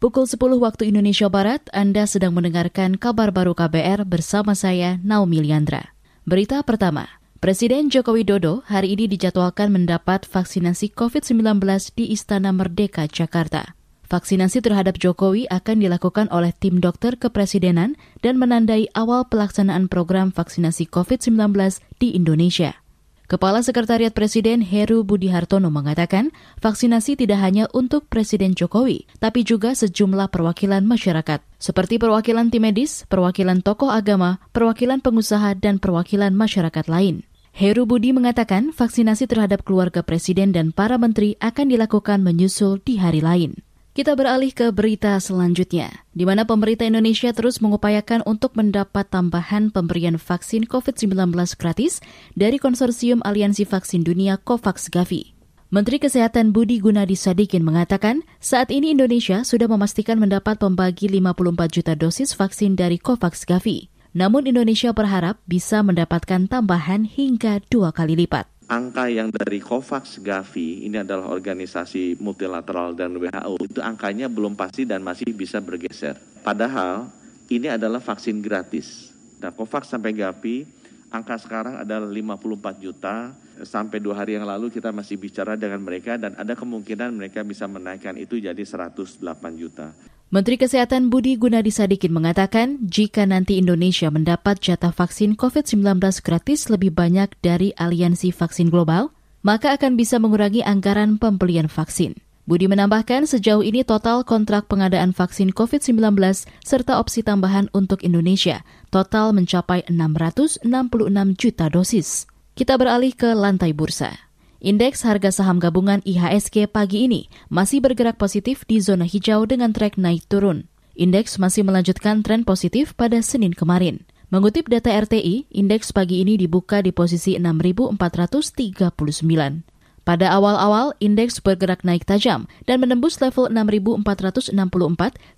Pukul 10 waktu Indonesia Barat, Anda sedang mendengarkan kabar baru KBR bersama saya, Naomi Liandra. Berita pertama, Presiden Joko Widodo hari ini dijadwalkan mendapat vaksinasi COVID-19 di Istana Merdeka, Jakarta. Vaksinasi terhadap Jokowi akan dilakukan oleh tim dokter kepresidenan dan menandai awal pelaksanaan program vaksinasi COVID-19 di Indonesia. Kepala Sekretariat Presiden Heru Budi Hartono mengatakan, vaksinasi tidak hanya untuk Presiden Jokowi, tapi juga sejumlah perwakilan masyarakat, seperti perwakilan tim medis, perwakilan tokoh agama, perwakilan pengusaha, dan perwakilan masyarakat lain. Heru Budi mengatakan vaksinasi terhadap keluarga presiden dan para menteri akan dilakukan menyusul di hari lain. Kita beralih ke berita selanjutnya, di mana pemerintah Indonesia terus mengupayakan untuk mendapat tambahan pemberian vaksin COVID-19 gratis dari konsorsium Aliansi Vaksin Dunia COVAX Gavi. Menteri Kesehatan Budi Gunadi Sadikin mengatakan, saat ini Indonesia sudah memastikan mendapat pembagi 54 juta dosis vaksin dari COVAX Gavi. Namun Indonesia berharap bisa mendapatkan tambahan hingga dua kali lipat angka yang dari COVAX Gavi ini adalah organisasi multilateral dan WHO itu angkanya belum pasti dan masih bisa bergeser. Padahal ini adalah vaksin gratis. Nah COVAX sampai Gavi angka sekarang adalah 54 juta sampai dua hari yang lalu kita masih bicara dengan mereka dan ada kemungkinan mereka bisa menaikkan itu jadi 108 juta. Menteri Kesehatan Budi Gunadi Sadikin mengatakan, jika nanti Indonesia mendapat jatah vaksin COVID-19 gratis lebih banyak dari aliansi vaksin global, maka akan bisa mengurangi anggaran pembelian vaksin. Budi menambahkan sejauh ini total kontrak pengadaan vaksin COVID-19 serta opsi tambahan untuk Indonesia total mencapai 666 juta dosis. Kita beralih ke lantai bursa. Indeks harga saham gabungan IHSG pagi ini masih bergerak positif di zona hijau dengan trek naik turun. Indeks masih melanjutkan tren positif pada Senin kemarin. Mengutip data RTI, indeks pagi ini dibuka di posisi 6.439. Pada awal-awal, indeks bergerak naik tajam dan menembus level 6.464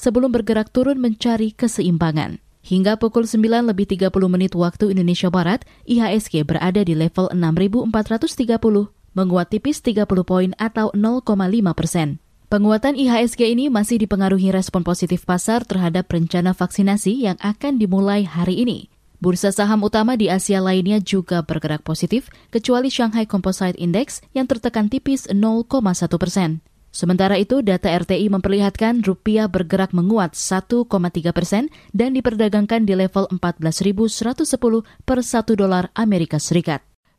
sebelum bergerak turun mencari keseimbangan. Hingga pukul 9 lebih 30 menit waktu Indonesia Barat, IHSG berada di level 6.430 menguat tipis 30 poin atau 0,5 persen. Penguatan IHSG ini masih dipengaruhi respon positif pasar terhadap rencana vaksinasi yang akan dimulai hari ini. Bursa saham utama di Asia lainnya juga bergerak positif, kecuali Shanghai Composite Index yang tertekan tipis 0,1 persen. Sementara itu, data RTI memperlihatkan rupiah bergerak menguat 1,3 persen dan diperdagangkan di level 14.110 per 1 dolar Amerika Serikat.